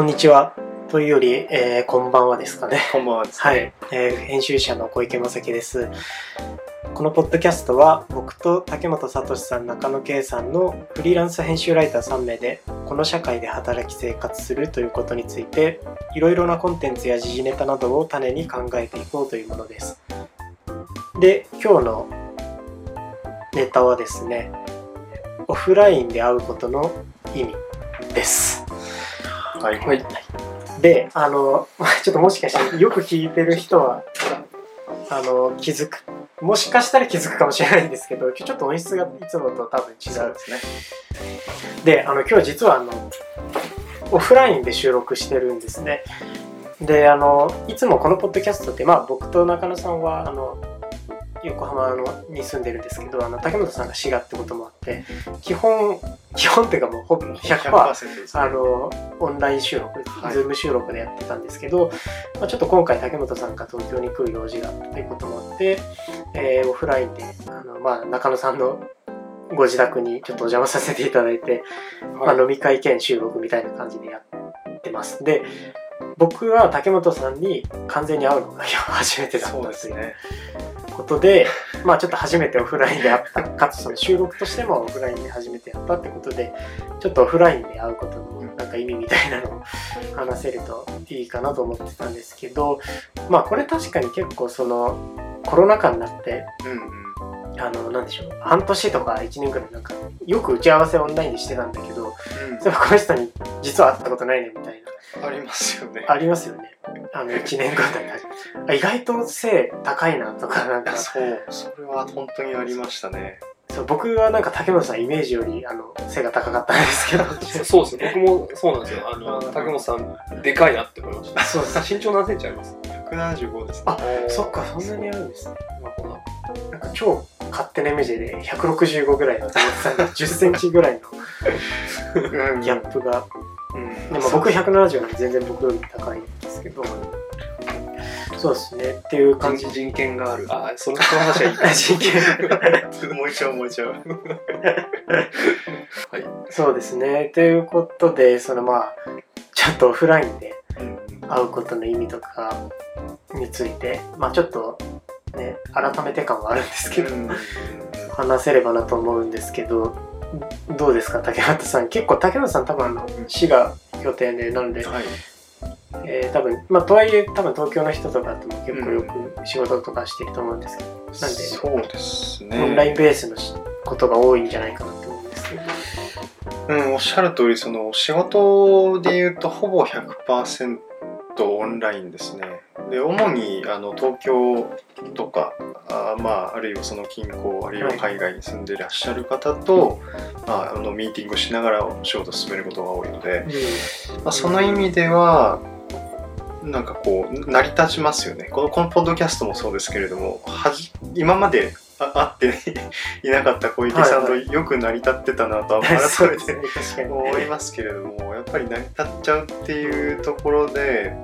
こんにちは。というより、えー、こんばんはですかね。こんばんはです、ね、はい、えー、編集者の小池正樹です。このポッドキャストは僕と竹本聡さん、中野圭さんのフリーランス編集ライター3名でこの社会で働き生活するということについていろいろなコンテンツや時事ネタなどを種に考えていこうというものです。で、今日のネタはですね、オフラインで会うことの意味です。はい。はい、で、あの、ちょっともしかしてよく聞いてる人は、あの、気づく。もしかしたら気づくかもしれないんですけど、ちょっと音質がいつもと多分違うですね。で、あの、今日実はあの、オフラインで収録してるんですね。で、あの、いつもこのポッドキャストって、まあ僕と中野さんは、あの、横浜のに住んでるんですけどあの竹本さんが滋賀ってこともあって基本基本っていうかもうほぼ100%あのオンライン収録、はい、 Zoom 収録でやってたんですけど、まあ、ちょっと今回竹本さんが東京に来る用事があったということもあって、えー、オフラインであの、まあ、中野さんのご自宅にちょっとお邪魔させていただいて、はい、まあ、飲み会兼収録みたいな感じでやってます。で僕は竹本さんに完全に会うのが初めてだったんですね。ことで、まあちょっと初めてオフラインで会った、かつその収録としてもオフラインで初めてやったってことで、ちょっとオフラインで会うことのなんか意味みたいなのを話せるといいかなと思ってたんですけど、まあこれ確かに結構そのコロナ禍になって、うんうん、あの、なんでしょう、半年とか1年くらいなんか、よく打ち合わせオンラインでしてたんだけど、うん、この人に実は会ったことないねみたいな。ありますよね。ありますよね。あの1年後だ意外と背高いなとかなんか。そう。それは本当にありましたね。そう僕はなんか竹本さんイメージよりあの背が高かったんですけど。そうですね。僕もそうなんですよ。あの竹本さんでかいなって思いました。そうです身長何センチあります？175です、ね、あそっかそんなにあるんですね、まあ、なんか超勝手なイメージで165ぐらいの竹本さんが10センチぐらいの ギャップが。うん、でも僕170なんで全然僕より高いんですけど、そうですね。っていう感じ。人権がある。あその話はいい人権。もう一丁もう一丁はい。そうですね。ということでそのまあちょっとオフラインで会うことの意味とかについてまあちょっとね改めて感はあるんですけど、話せればなと思うんですけどどうですか竹俣さん。結構竹俣さん多分あの滋賀拠点でなので、はい、えー、多分まあとはいえ多分東京の人とかとも結構よく仕事とかしてると思うんですけど、うん、なんでそうですね。オンラインベースのことが多いんじゃないかなと思うんですけど。うん、おっしゃる通りその仕事でいうとほぼ100%オンラインですね。で主にあの東京とかあ,、まあ、あるいはその近郊あるいは海外に住んでいらっしゃる方と、まあ、あのミーティングしながらお仕事を進めることが多いので、まあ、その意味ではなんかこう成り立ちますよね。このこのポッドキャストもそうですけれどもはじ今まで会っていなかった小池さんとよく成り立ってたなと改めて 思いますけれどもやっぱり成り立っちゃうっていうところで、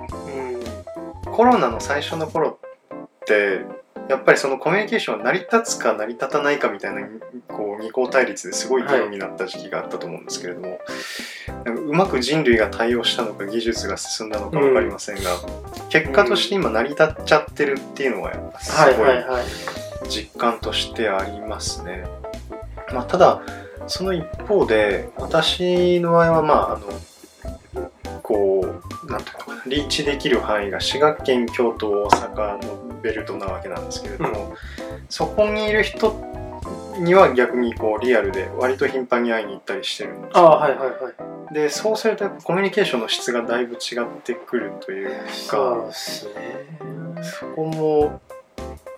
うん、コロナの最初の頃ってやっぱりそのコミュニケーションは成り立つか成り立たないかみたいなこう二項対立ですごい議論になった時期があったと思うんですけれども、はい、うまく人類が対応したのか技術が進んだのか分かりませんが、うん、結果として今成り立っちゃってるっていうのはやっぱすごい実感としてありますね。まあ、ただその一方で私の場合はまああのこうなんていうのかなリーチできる範囲が滋賀県京都大阪のベルトなわけなんですけれども、うん、そこにいる人には逆にこうリアルで割と頻繁に会いに行ったりしてるんですあはいはいはい。でそうするとコミュニケーションの質がだいぶ違ってくるというかそうですね。そこも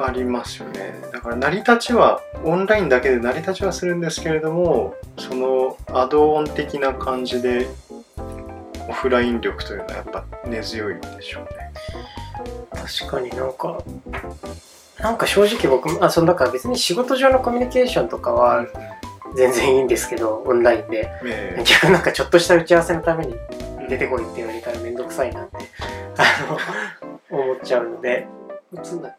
ありますよね。だから成り立ちはオンラインだけで成り立ちはするんですけれどもそのアドオン的な感じでオフライン力というのはやっぱ根強いんでしょうね。確かになんかなんか正直僕あそのだから別に仕事上のコミュニケーションとかは全然いいんですけどオンラインで、えー、逆になんかちょっとした打ち合わせのために出てこいって言われたら面倒くさいなってあの思っちゃうので。打つんだ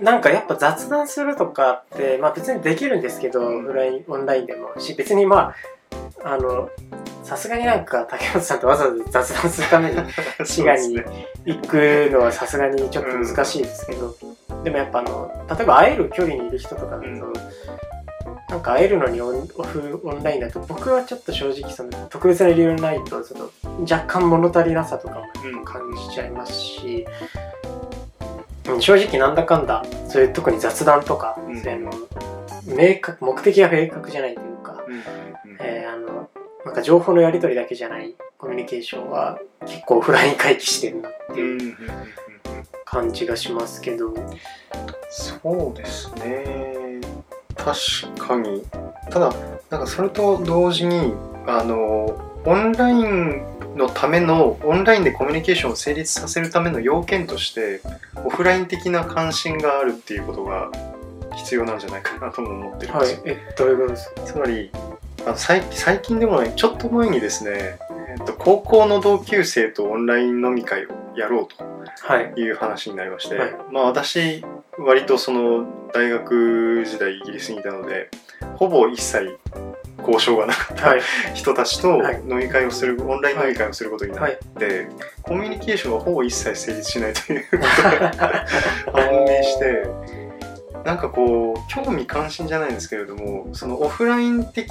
なんかやっぱ雑談するとかって、まあ別にできるんですけど、オンラインオンラインでも。し、別にまあ、あの、さすがになんか竹本さんとわざわざ雑談するために 滋賀に行くのはさすがにちょっと難しいですけど、でもやっぱあの例えば会える距離にいる人とかだと、うん。なんか会えるのにオンオフオンラインだと僕はちょっと正直その特別な理由ないとちょっと若干物足りなさとかもうん。感じちゃいますし、うん。正直なんだかんだそういう特に雑談とか、うん。明確目的が明確じゃないというか、えーあのなんか情報のやり取りだけじゃないコミュニケーションは結構オフライン回帰してるなっていう感じがしますけど、そうですね。確かに。ただなんかそれと同時にあのオンラインのためのオンラインでコミュニケーションを成立させるための要件としてオフライン的な関心があるっていうことが必要なんじゃないかなとも思ってるんですよ、、はい。えどういうことですか？つまりあの最最近でもないちょっと前にですね、えっと高校の同級生とオンライン飲み会をやろうとはい。いう話になりまして、はい。まあ私割とその大学時代イギリスにいたのでほぼ一切交渉がなかったはい。人たちとはい。飲み会をする、オンライン飲み会をすることになはい。って、コミュニケーションはほぼ一切成立しないということが 判明してなんかこう興味関心じゃないんですけれどもそのオフライン的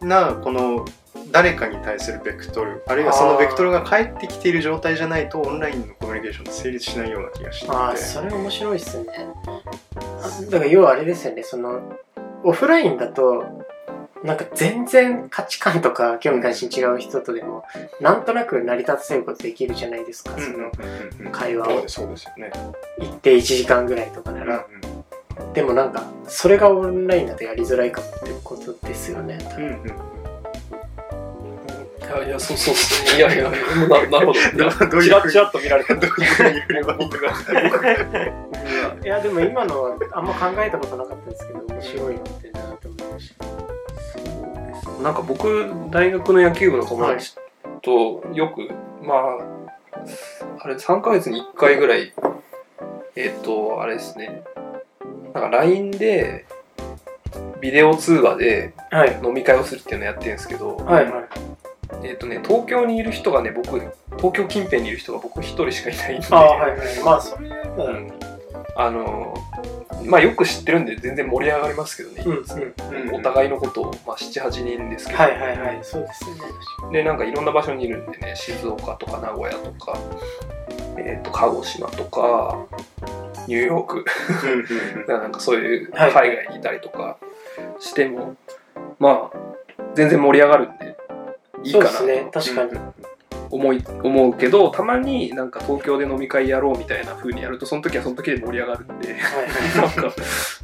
なこの誰かに対するベクトルあるいはそのベクトルが返ってきている状態じゃないとオンラインのコミュニケーションって成立しないような気がしていて。ああそれ面白いっすね。あだから要はあれですよねそのオフラインだとなんか全然価値観とか興味関心違う人とでもなんとなく成り立たせることできるじゃないですか、その会話を。そうですよね。一定1時間ぐらいとかなら、でもなんかそれがオンラインだとやりづらいかもってことですよね、うんうんやいや、そうそうっすね。いやいや、ななるほど。チラッチラッと見られた。どういういいのか。いやでも今のはあんま考えたことなかったですけど面白いなってなと思いましたなんか僕、大学の野球部の友達とよく、まあ、あれ、3ヶ月に1回ぐらい、えっ、と、あれですね、なんか LINE で、ビデオ通話ではい飲み会をするっていうのをやってるんですけど、はいはいえっ、とね、東京にいる人がね、僕、東京近辺にいる人が僕一人しかいないんで、ああはいはい。まあそれはうん。あのまあよく知ってるんで全然盛り上がりますけどね、うんうんうん。お互いのことを、まあ、78人ですけど、はいはいはい。そうですよね。でなんかいろんな場所にいるんでね静岡とか名古屋とか、えー、と鹿児島とかニューヨーク。なんかそういうはい。海外にいたりとかしても、まあ全然盛り上がるんでいいかなと。そうですね。確かに、思い思うけどたまになんか東京で飲み会やろうみたいな風にやるとその時はその時で盛り上がるんではい なんか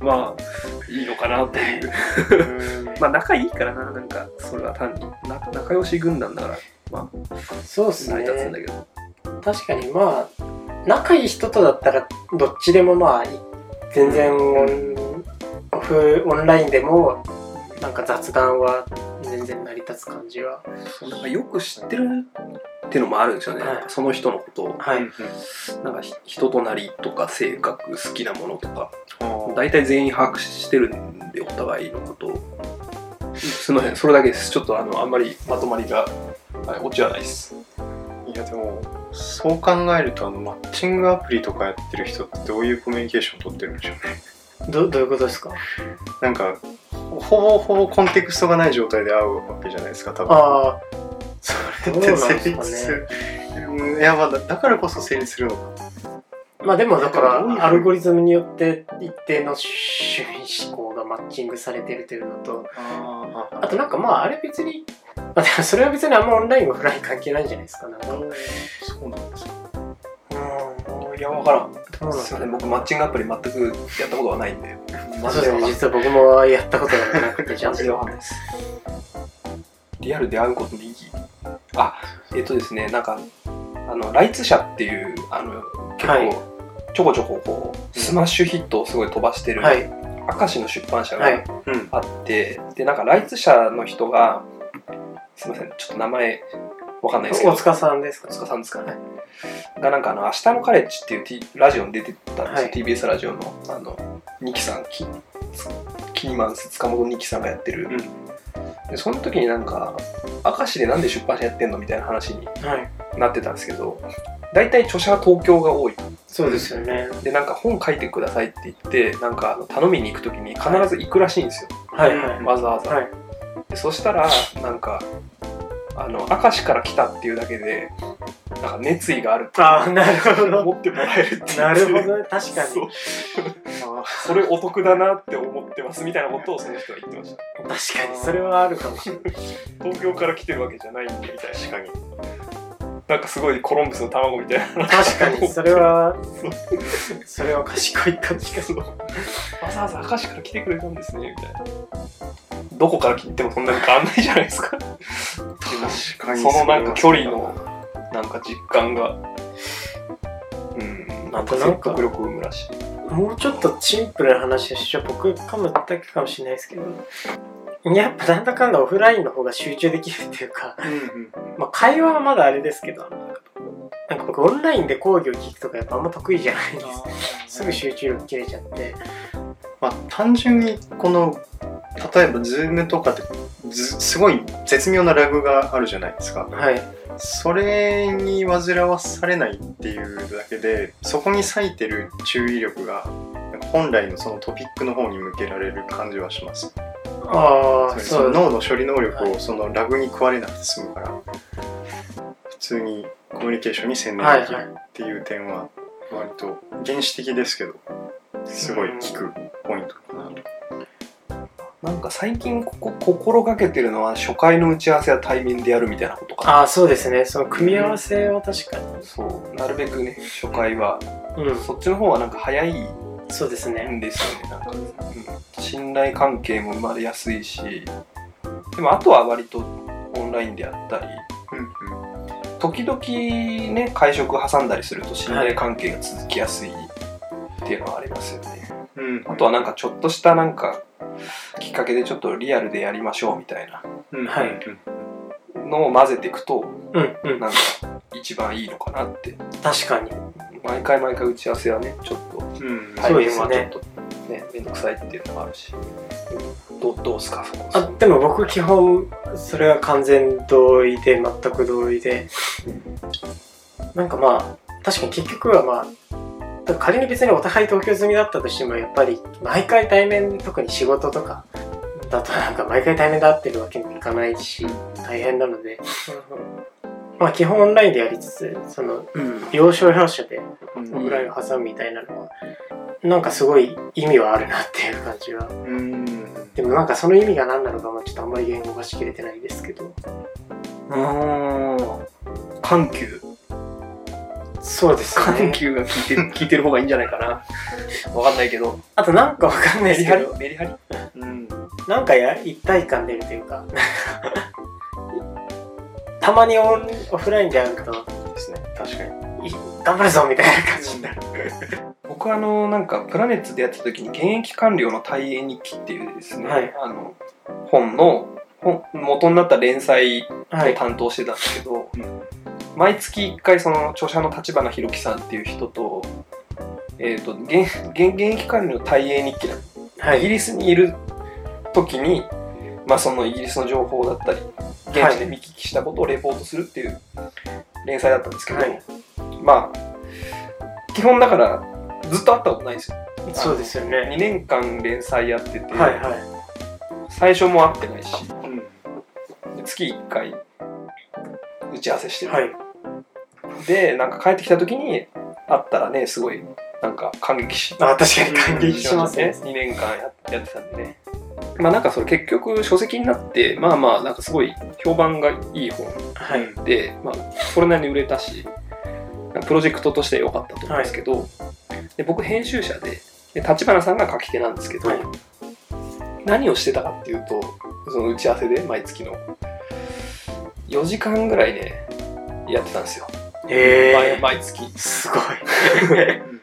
まあいいのかなっていう。まあ仲いいからななんかそれは単に。な仲良し軍団だからまそうですあ成り立つんねだけど、確かにまあ仲いい人とだったらどっちでもまあい全然オンオフオンラインでもなんか雑談は全然成り立つ感じは。なんかよく知ってるっていうのもあるんですよね、はい。その人のこと。をはい、なんかひ人となりとか性格好きなものとか。うん大体全員把握してるんでお互いのことを。すみませんそれだけです。ちょっとあのあんまりまとまりが、はい、オチはないです。いやでもそう考えるとあのマッチングアプリとかやってる人ってどういうコミュニケーションを取ってるんでしょうね。どどういうことですか？なんかほぼほぼコンテクストがない状態で会うわけじゃないですか多分。ああ。それって成立する、うんいやまあだだからこそ成立するのか。まあでもだからアルゴリズムによって一定の趣味思考がマッチングされてるというのと。ああとなんかまああれ別にまあそれは別にあんまオンラインオフライン関係ないんじゃないですかなんか。そうなんですかや分からん。んですすみません僕マッチングアプリ全くやったことはないんで。マジで分かんない実は僕もやったことがなくてちゃん。マとジで分かんないですリアルで会うことに意義あえっ、とですねなんかあのライツ社っていうあの結はい。構ちょこちょここうスマッシュヒットをすごい飛ばしてる、はい。明石の出版社はい。がうんあって、でなんかライツ社の人がすいませんちょっと名前わかんないですけど。大塚さんですか大塚さんですかね、がなんかあの「明日のカレッジ」っていう、T、ラジオに出てたんですよ、はい。TBS ラジオのあのニキさんキキニマンス塚本ニキさんがやってる、うん。でその時になんか明石でなんで出版社やってんのみたいな話にはい。なってたんですけど大体著者は東京が多い。そうですよね。でなんか本書いてくださいって言ってなんかあの頼みに行く時に必ず行くらしいんですよ、はいはい。わざわざ、はい。でそしたらなんかあの明石から来たっていうだけでなんか熱意があるってああ、なるほど。思ってもらえるっていうなるほどね。確かそう。それお得だなって思ってますみたいなことをその人は言ってました確かに、それはあるかもしれない。東京から来てるわけじゃないんでみたいな確かになんかすごいコロンブスの卵みたいな。確かに、それは、それは賢いか。もしれそう。わざわざ明石から来てくれたんですねみたいな。どこから切ってもそんなに変わんないじゃないですか。確かに。そのなんか距離のなんか実感が。うんなんか説得力を生むらしい。もうちょっとシンプルな話をしちゃ僕かもだけかもしれないですけど、やっぱなんだかんだオフラインの方が集中できるっていうか、うんうんまあ会話はまだあれですけど、なんか僕オンラインで講義を聞くとかやっぱあんま得意じゃないんです。すぐ集中力切れちゃって。まあ、単純にこの例えば Zoom とかってずすごい絶妙なラグがあるじゃないですかはい。それに煩わされないっていうだけでそこに割いてる注意力が本来のそのトピックの方に向けられる感じはしますああ、そそうう。脳の処理能力はいをそのラグに食われなくて済むから普通にコミュニケーションに専念できるっていう点は割と原始的ですけどすごい効くポイントかなとなんか最近ここ心がけてるのは初回の打ち合わせは対面でやるみたいなことかなああ、そうですね。その組み合わせは確かそうなるべくね初回はに。うん。そっちの方はなんか早いそうですね。んですよねなんか、うん、信頼関係も生まれやすいしでもあとは割とオンラインでやったりうん時々ね会食挟んだりすると信頼関係が続きやすいっていうのはありますよね、うんうん。あとはなんかちょっとしたなんかきっかけでちょっとリアルでやりましょうみたいな。うんはい。うんのを混ぜていくとうんうん。なんか一番いいのかなって。確かに。毎回毎回打ち合わせはねちょっとうん。対面はちね面倒くさいっていうのもあるし。どうどうすかそこあ、でも僕基本、それは完全同意で、全く同意で。なんかまあ、確かに結局はまあ、仮に別にお互い東京済みだったとしても、やっぱり毎回対面、特に仕事とかだとなんか毎回対面で会ってるわけにもいかないし、大変なので、まあ基本オンラインでやりつつ、その、うん。要所要所でうん。オフラインを挟むみたいなのは、なんかすごい意味はあるなっていう感じは。うん。でもなんかその意味が何なのかはちょっとあんまり言語化しきれてないですけど。うん緩急。そうですね。緩急が効いて る効いてる方がいいんじゃないかな。わかんないけど。あとなんかわかんないメリハですけど、リメリハリ。うん。なんかや一体感出るというか、たまにオンオフラインで会うと、ですね確かにい頑張るぞみたいな感じになる。僕あのなんかプラネッツでやってた時に現役官僚の大英日記っていうですね、はいあの本の本元になった連載をはい。担当してたんですけど、うん毎月1回その著者の立花弘樹さんっていう人と,、えー、と現現現役官僚の大英日記なイギはい。リスにいる時に、まあ、そのイギリスの情報だったり現地で見聞きしたことをレポートするっていう連載だったんですけど、はいまあ基本だからずっと会ったことないんですよそうですよね。2年間連載やってて、はいはい。最初も会ってないしうんで月1回打ち合わせしてる、はい。でなんか帰ってきた時に会ったらねすごいなんか感激しあ、確かに感激しますね。2年間ややってたんでねまあなんかそれ結局書籍になってまあまあなんかすごい評判がいい本はい。で、まあ、それなりに売れたしプロジェクトとして良かったと思うんですけど、で僕編集者でで立花さんが書き手なんですけど、はい。何をしてたかっていうとその打ち合わせで毎月の。4時間ぐらいねやってたんですよ、え毎毎月、ー、すごい。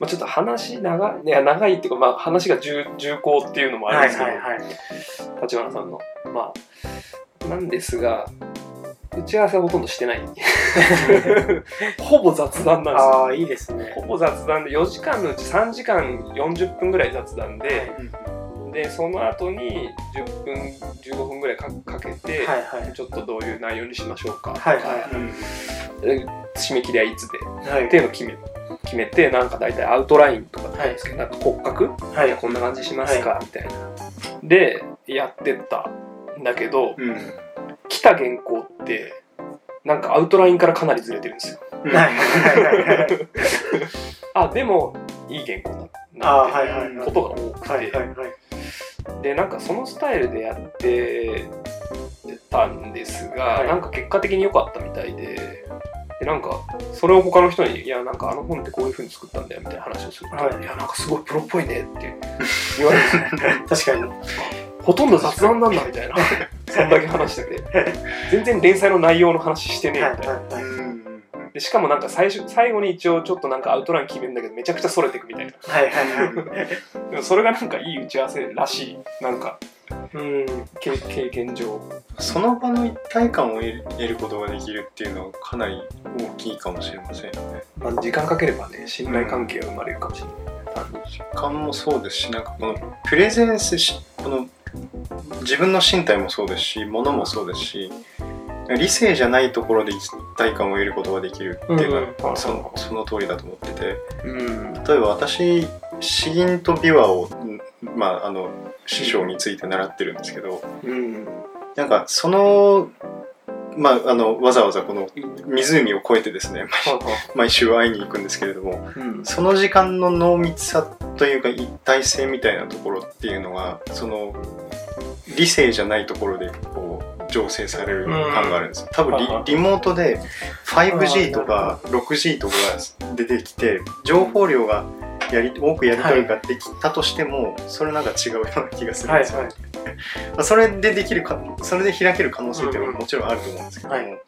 まあ、ちょっと話長いいや長いっていうか、まあ、話が重重厚っていうのもあるんですけど、はいはいはい。立花さんのまあなんですが打ち合わせはほとんどしてない ほぼ雑談なんですよああ、いいですね。ほぼ雑談で4時間のうち3時間40分ぐらい雑談ででその後に10分15分ぐらいかかけて、はいはい。ちょっとどういう内容にしましょうかとか、はいはい。うん。で締め切りはいつではい。っていうのを決め決めてなんか大体アウトラインとかって言うんですけど、なんか骨格、はい。こんな感じしますか、みたいな。でやってったんだけどうん。来た原稿ってなんかアウトラインからかなりずれてるんですよ。あでもいい原稿だあなってことが多くて、はいはいはいでなんかそのスタイルでやってたんですが、はい。なんか結果的に良かったみたいででなんかそれを他の人に「いやなんかあの本ってこういう風に作ったんだよ」みたいな話をすると「はい。い、やなんかすごいプロっぽいね」って 言われて。確かに。ほとんど雑談なんだみたいな。そんだけ話してて。全然連載の内容の話してねえはいみたい。な。でしかもなんか最初最後に一応ちょっとなんかアウトライン決めるんだけどめちゃくちゃそれてくみたいな。はいはいはいでもそれがなんかいい打ち合わせらしいなんか。うん。経経験上。その場の一体感を得る得ることができるっていうのはかなり大きいかもしれませんよね。まあ、時間かければね信頼関係が生まれるかもしれない、時間もそうですしなんかこのプレゼンスしこの自分の身体もそうですし物もそうですし理性じゃないところで一体感を得ることができるっていうのは、そのその通りだと思ってて。うん。例えば私詩吟と琵琶を、んまあ、あの師匠について習ってるんですけどうん。なんかその,、まあ、あのわざわざこの湖を越えてですね 毎週会いに行くんですけれどもうん。その時間の濃密さというか一体性みたいなところっていうのがその理性じゃないところでこう醸成される感があるんですよ。多分リうんリモートで 5G とか 6G とかが出てきて情報量がやり多くやり取りができたとしてもそれなんか違うような気がするんですよ、はいはい。まあそれでできるかそれで開ける可能性っていうのももちろんあると思うんですけども、はい。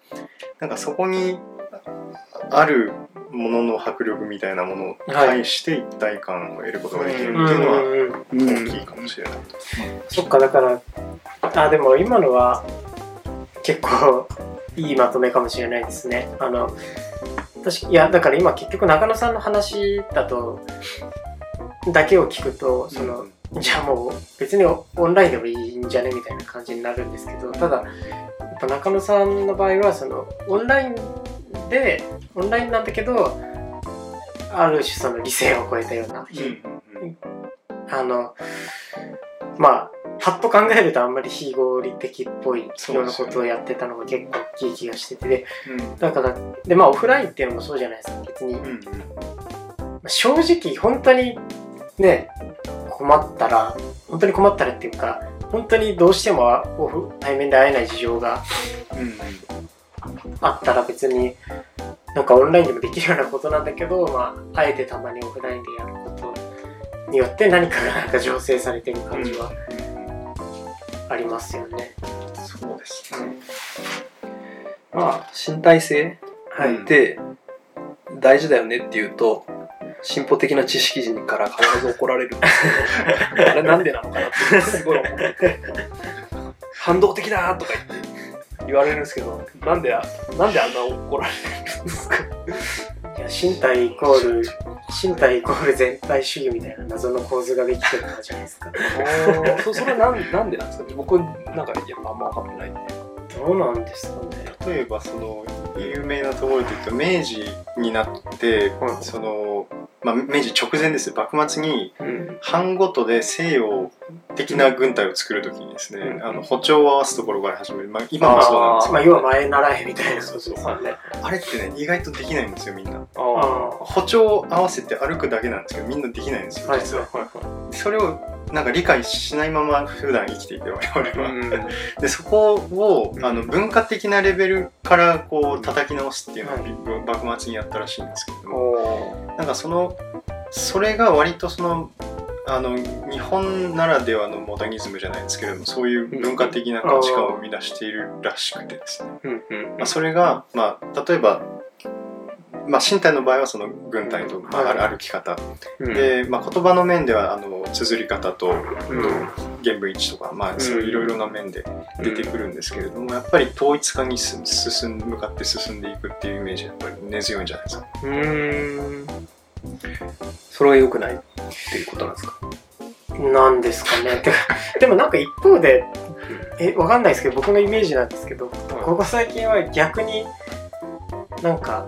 なんかそこにあるものの迫力みたいなものを対して一体感を得ることができるっていうのはうんうんうん。大きいかもしれない。そっかだからあでも今のは結構いいまとめかもしれないですね。あの確かいやだから今結局中野さんの話だとだけを聞くとその、じゃあもう別にオンラインでもいいんじゃねみたいな感じになるんですけどただやっぱ中野さんの場合はそのオンラインでオンラインなんだけどある種その理性を超えたような、うん。うん。あのまあパッと考えるとあんまり非合理的っぽいようなことをやってたのが結構大きい気がしてて。だからでまあオフラインっていうのもそうじゃないですか別に、うんうん。正直本当にね困ったら本当に困ったらっていうか本当にどうしてもオフ対面で会えない事情がうんあったら別になんかオンラインでもできるようなことなんだけど、まあ、あえてたまにオフラインでやることによって何かがなんか醸成されてる感じはありますよね。そうですね。まあ身体性はい、うんで大事だよねっていうと進歩的な知識人から必ず怒られるんですけど あれなんでなのかなってすごい思ってて反動的だとか言って言われるんですけどなんであなんであんな怒られるんですか？身体イコール身体イコール全体主義みたいな謎の構図ができてるからじゃないですか。そそれなんなんでなんですか？僕なんかいやあんま分かってないんでどうなんですかね。例えばその有名なところで言うと明治になってはいその、まあ、明治直前ですよ。幕末にうん。藩ごとで西洋的な軍隊を作るときにですね、うん。あの歩調を合わすところから始める、まあ、今もそうなんですよ。まあ要は前習えみたいな。そうそうはいねあれってね意外とできないんですよみんな。歩調を合わせて歩くだけなんですけどみんなできないんですよはい実は、いはそれをなんか理解しないまま普段生きていて我々は、いうん。でそこをあの文化的なレベルからこう叩き直すっていうのをはい。幕末にやったらしいんですけれども。おなんかそのそれが割とそのあの日本ならではのモダニズムじゃないですけれどもそういう文化的な価値観を生み出しているらしくてですね、うんうん。まあ、それが、まあ、例えば、まあ、身体の場合はその軍隊と、歩き方、うん。で、まあ、言葉の面ではあの綴り方とうん。言文位置とか、まあ、そういういろいろな面で出てくるんですけれども、やっぱり統一化にす進ん向かって進んでいくっていうイメージがやっぱり根強いんじゃないですか。うーん。それが良くないっていうことなんですか？なんですかね。てかでもなんか一方で、え、わかんないですけど、僕のイメージなんですけど、ここ最近は逆になんか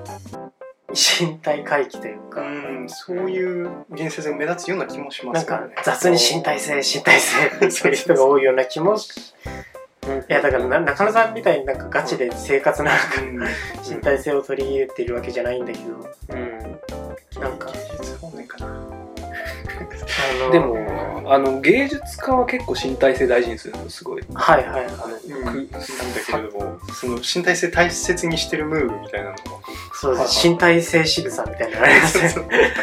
身体回帰というか、うんそういう言説が目立つような気もしまなんか雑に身体性、身体性って言ってる人が多いような気もし、いやだからな中野さんみたいになんかガチで生活の中うん。で身体性を取り入れてるわけじゃないんだけど、うん。なんか。芸術方面かな。あのでもあの芸術家は結構身体性大事にするのすごい。はいはいはい。あの、うんくなんだけれども。その身体性大切にしてるムーブみたいなのもそうです。身体性仕草みたいなのありますよね。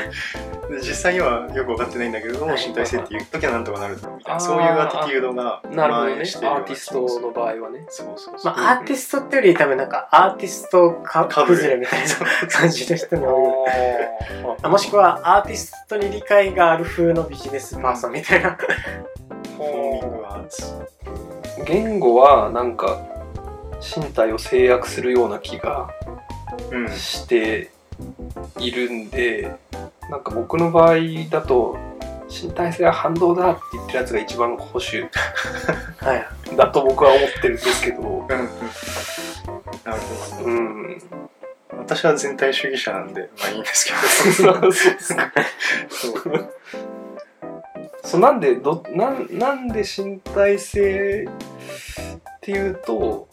で実際にはよく分かってないんだけれどもはい。身体性って言っときゃなんとかなるだろうみたいなそういうアティテュードがなるほどね。アーティストの場合はね。そうそうそう、まあ、アーティストってより多分なんかアーティストかかぶれ崩れみたいな感じの人が多い。もしくはアーティストに理解がある風のビジネスパーソンみたいな。フォーミングアーツ。ー言語はなんか身体を制約するような気がうんしているんでなんか僕の場合だと身体性は反動だって言ってるやつが一番保守。はい。だと僕は思ってるんですけど。うんうん。なるほど。うん。私は全体主義者なんでまあいいんですけそうどですか。そう。そう。なんでどなんなんで身体性っていうと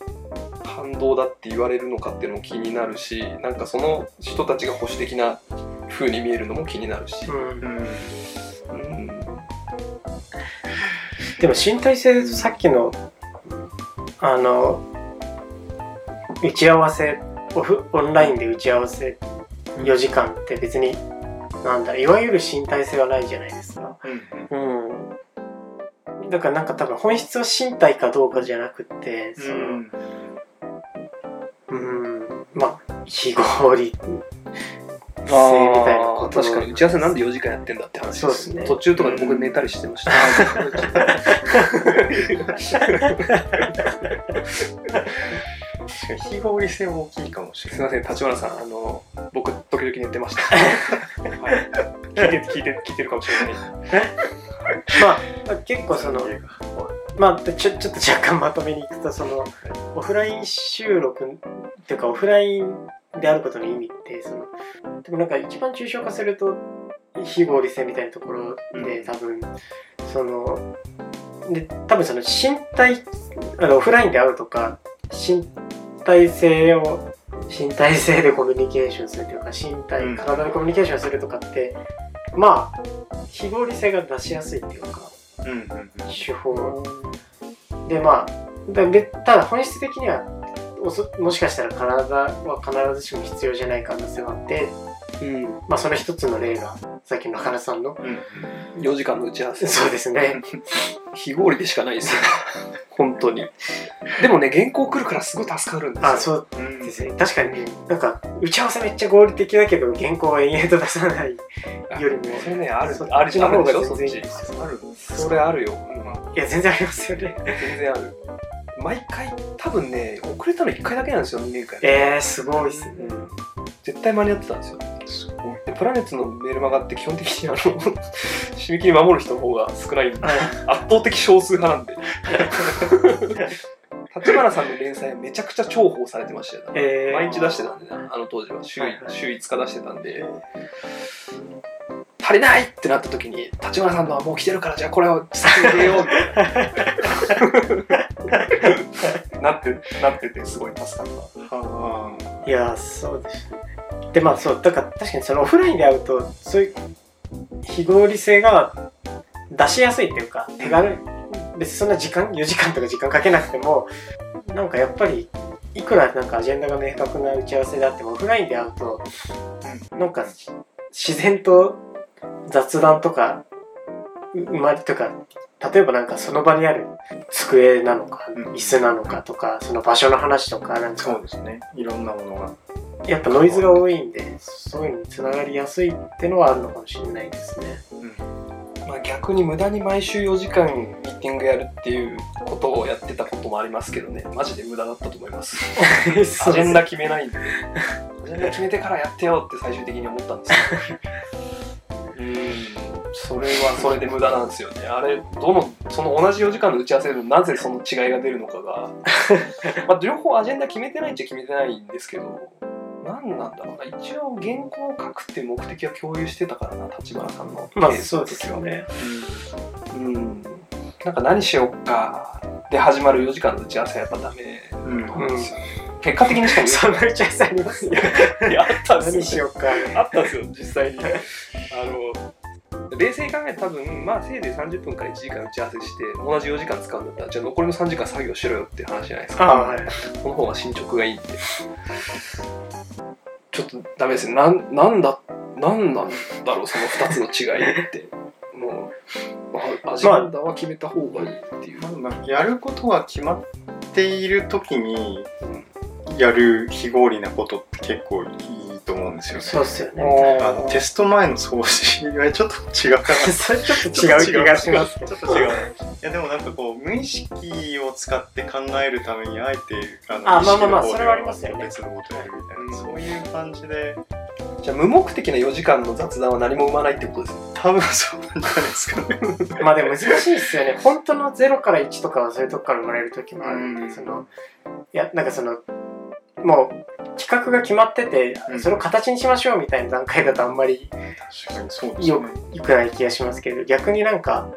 反動だって言われるのかっていうのも気になるしなんかその人たちが保守的な風に見えるのも気になるし、うんうんうんでも身体性さっきのあの打ち合わせオフオンラインで打ち合わせ4時間って別になんだいわゆる身体性はないじゃないですか。うんうん。だからなんか多分本質は身体かどうかじゃなくてその非合理性みたいなこと確かに打ち合わせなんで4時間やってんだって話そうですね。途中とかで僕寝たりしてました、確かに非合理性も大きいかもしれない。すいません立花さんあの僕時々寝てました、はい、聞いて聞いて聞いてるかもしれない。まあ結構そのまあ、ちょちょっと若干まとめにいくとそのオフライン収録っていうかオフラインであることの意味ってそのでもなんか一番抽象化すると非合理性みたいなところで多分そので多分その身体あのオフラインで会うとか身体性を身体性でコミュニケーションするというか身体うん。体でコミュニケーションするとかってまあ非合理性が出しやすいっていうか手法。でまあだべただ本質的にはもしかしたら体は必ずしも必要じゃない可能性はあって、うん。まあ、その一つの例がさっきの中野さんの。うん。4時間の打ち合わせ。そうですね。非合理でしかないです。よ 本当に。でもね原稿来るからすごい助かるんですよ。あそううんですね。確かになんか打ち合わせめっちゃ合理的だけど原稿は延々と出さないよりも。それねあるそあるっちの方があるでしょ全然いいそっち。ある。それあるよ、いや全然ありますよね。全然ある毎回多分ね遅れたの1回だけなんですよ2年間えー、すごいっすね。うん絶対間に合ってたんですよ。すごい。でプラネッツのメルマガって基本的にあの 締め切り守る人の方が少ないんで圧倒的少数派なんで。立花さんの連載めちゃくちゃ重宝されてましたよ、えー。毎日出してたんでねあの当時は。週,、はいはい。週5日出してたんで足りないってなった時に立花さんのはもう来てるからじゃあこれを先に入れようみたいななってなっててすごい助かった。はいやそうですね。でまあそうだから確かにそのオフラインで会うとそういう非合理性が出しやすいっていうか手軽。に別にそんな時間4時間とか時間かけなくてもなんかやっぱりいくらなんかアジェンダが明確な打ち合わせであってもオフラインで会うとなんか自然と雑談とかう生まれとか例えばなんかその場にある机なのかうん。椅子なのかとかその場所の話とかなんかそうですね。いろんなものが。やっぱノイズが多いんでそういうのにつながりやすいってのはあるのかもしれないですね。まあ、逆に無駄に毎週4時間ミーティングやるっていうことをやってたこともありますけどね。マジで無駄だったと思います。アジェンダ決めないんで。アジェンダ決めてからやってよって最終的に思ったんですけどそれはそれで無駄なんですよね。あれどのその同じ4時間の打ち合わせでなぜその違いが出るのかが。まあ両方アジェンダ決めてないっちゃ決めてないんですけど何なんだろうな。一応原稿を書くって目的は共有してたからな立花さんの。まあそうですよね。うん。なんか何しようかで始まる4時間の打ち合わせはやっぱダメうんうん結果的にしかそんな打ち合わせあります。よいやあったんですよ。何しようか。あったんですよ実際に。あの冷静に考えて多分まあせいぜい30分から1時間打ち合わせして同じ4時間使うんだったらじゃあ残りの3時間作業しろよっていう話じゃないですか。あはい。この方が進捗がいいって。ちょっとダメですね。なんなんだなんなんだろうその2つの違いって。もうあアジェンダは決めた方がいいっていう、まあやることが決まっている時にやる非合理なことって結構いいと思うんですよね。そうっすよね。あのテスト前の掃除はちょっと違うかな。それちょっと違う気がしますけど。ちょっと違う。いやでもなんかこう無意識を使って考えるためにあえてあのあまあまあまあそれはありますよね。別のことやるみたいな、うん。そういう感じで。じゃあ無目的な4時間の雑談は何も生まないってことですね多分そうなんじゃないですかね。まあでも難しいですよね。本当の0から1とかはそういうとこから生まれる時もある。んで、うん。そのいやなんかそのもう企画が決まってて、うんそれを形にしましょうみたいな段階だとあんまりよくない気がしますけど逆になんか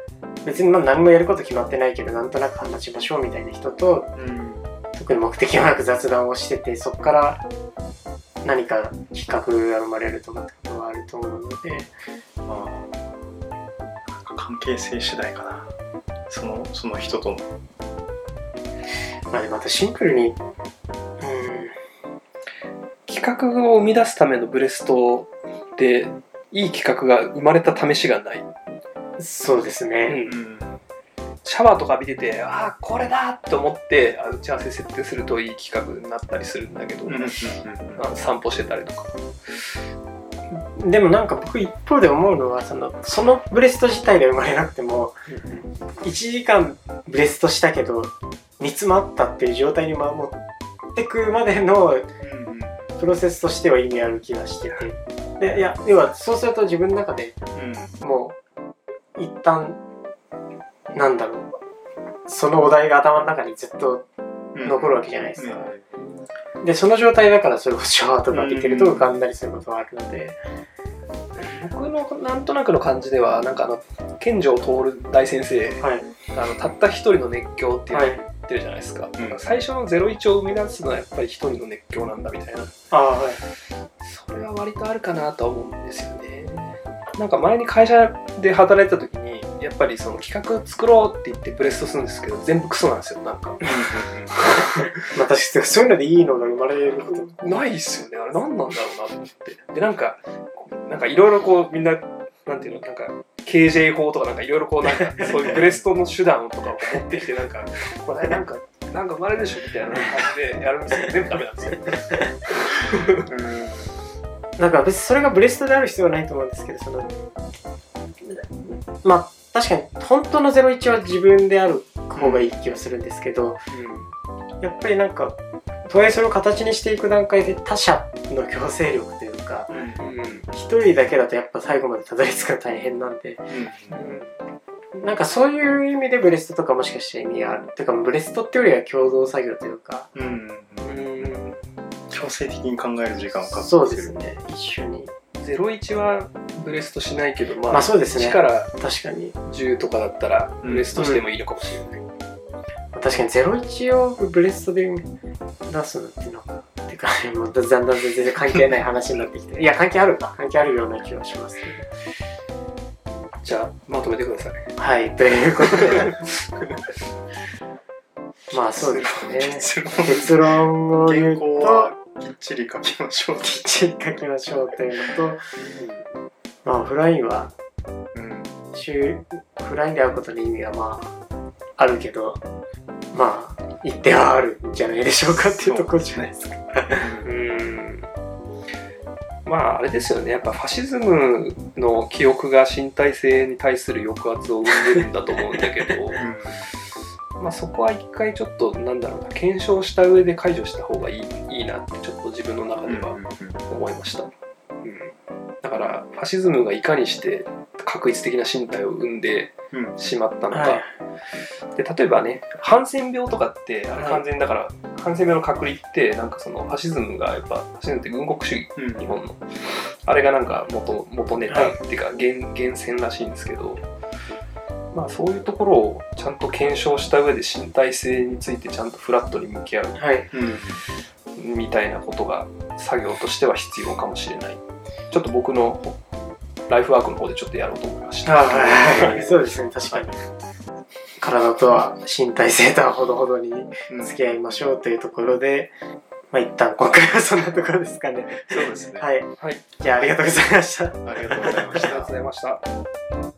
別にまあ何もやること決まってないけどなんとなく話しましょうみたいな人とうん特に目的もなく雑談をしててそこから何か企画が生まれるとかってことはあると思うのでまあなんか関係性次第かな。そのその人との。まあでもまたシンプルにうん企画を生み出すためのブレストでいい企画が生まれた試しがない、そうですね、うん。シャワーとか浴びててああこれだって思ってあ打ち合わせ設定するといい企画になったりするんだけど、うんうんあの散歩してたりとか。でもなんか僕一方で思うのはそのそのブレスト自体が生まれなくても1時間ブレストしたけど煮詰まったっていう状態に守ってくまでのプロセスとしては意味ある気がしてて。でいや要はそうすると自分の中でもう一旦なんだろうそのお題が頭の中にずっとうん残るわけじゃないですか、でその状態だからそれこそシャワーとか浴びてると浮かんだりすることがあるので、僕のなんとなくの感じではなんかあの健城徹大先生はい。あのたった一人の熱狂っていうはい。言ってるじゃないですか、うん。最初の01を生み出すのはやっぱり一人の熱狂なんだみたいな。ああはい。それは割とあるかなとは思うんですよね。なんか前に会社で働いてた時にやっぱりその企画作ろうって言ってブレストするんですけど全部クソなんですよなんか。まあ確かにそういうのでいいのが生まれること。ないっすよね。あれ何なんだろうなと思って。でなんかなんかいろいろこうみんななんていうのなんか KJ 法とかなんかいろいろこうなんか そういうブレストの手段とかを持ってきてなんかこれなんかなんか生まれるでしょみたいな感じでやるんですけど全部ダメなんですよ。なんか別にそれがブレストである必要はないと思うんですけどそのまあ確かに本当の01は自分である方がいい気はするんですけどやっぱりなんかとはいえそれを形にしていく段階で他者の強制力というかうんうん一人だけだとやっぱ最後までたどり着くの大変なんで。なんかそういう意味でブレストとかもしかして意味がある。ていうかブレストってよりは共同作業というか。うんうん強制的に考える時間を確保そうですね。一緒に。01はブレストしないけどまあ、まあそうですね。1から確かに。10とかだったらブレストしてもいいのかもしれない、確かに01をブレストで出すのっていうのかってかもうだんだん全然関係ない話になってきて。いや関係あるか。関係あるような気はします。けじゃあまとめてください。どはいということで。まあそうですね。結論。を言原うときっちり書きましょうきっちり書きましょうというのとまあオフラインはうん。週オフラインで会うことに意味はまああるけどまあ一定はあるんじゃないでしょうかっていうところじゃないですか。うん。まああれですよね。やっぱファシズムの記憶が身体性に対する抑圧を生んでるんだと思うんだけど。まあそこは一回ちょっとなんだろうな検証した上で解除した方がいいいいなってちょっと自分の中では思いました、うん、なんかからファシズムがいかにして確一的な身体を生んでうん。しまったのか、はいで例えばねハンセン病とかってあれはい。完全だから、ハンセン病の隔離ってなんかそのファシズムがやっぱファシズムって軍国主義うん。日本の。あれがなんか元元ネタはい。っていうか源源泉らしいんですけどまあそういうところをちゃんと検証した上で身体性についてちゃんとフラットに向き合うはい。うん。みたいなことが作業としては必要かもしれない。ちょっと僕のライフワークの方でちょっとやろうと思いました。あはい。そうですね。確かに体とは身体性とはほどほどにうん。付き合いましょうというところで、まあ一旦今回はそんなところですかね。そうですね。はい。はい。じゃあありがとうございましたありがとうございました。ありがとうございました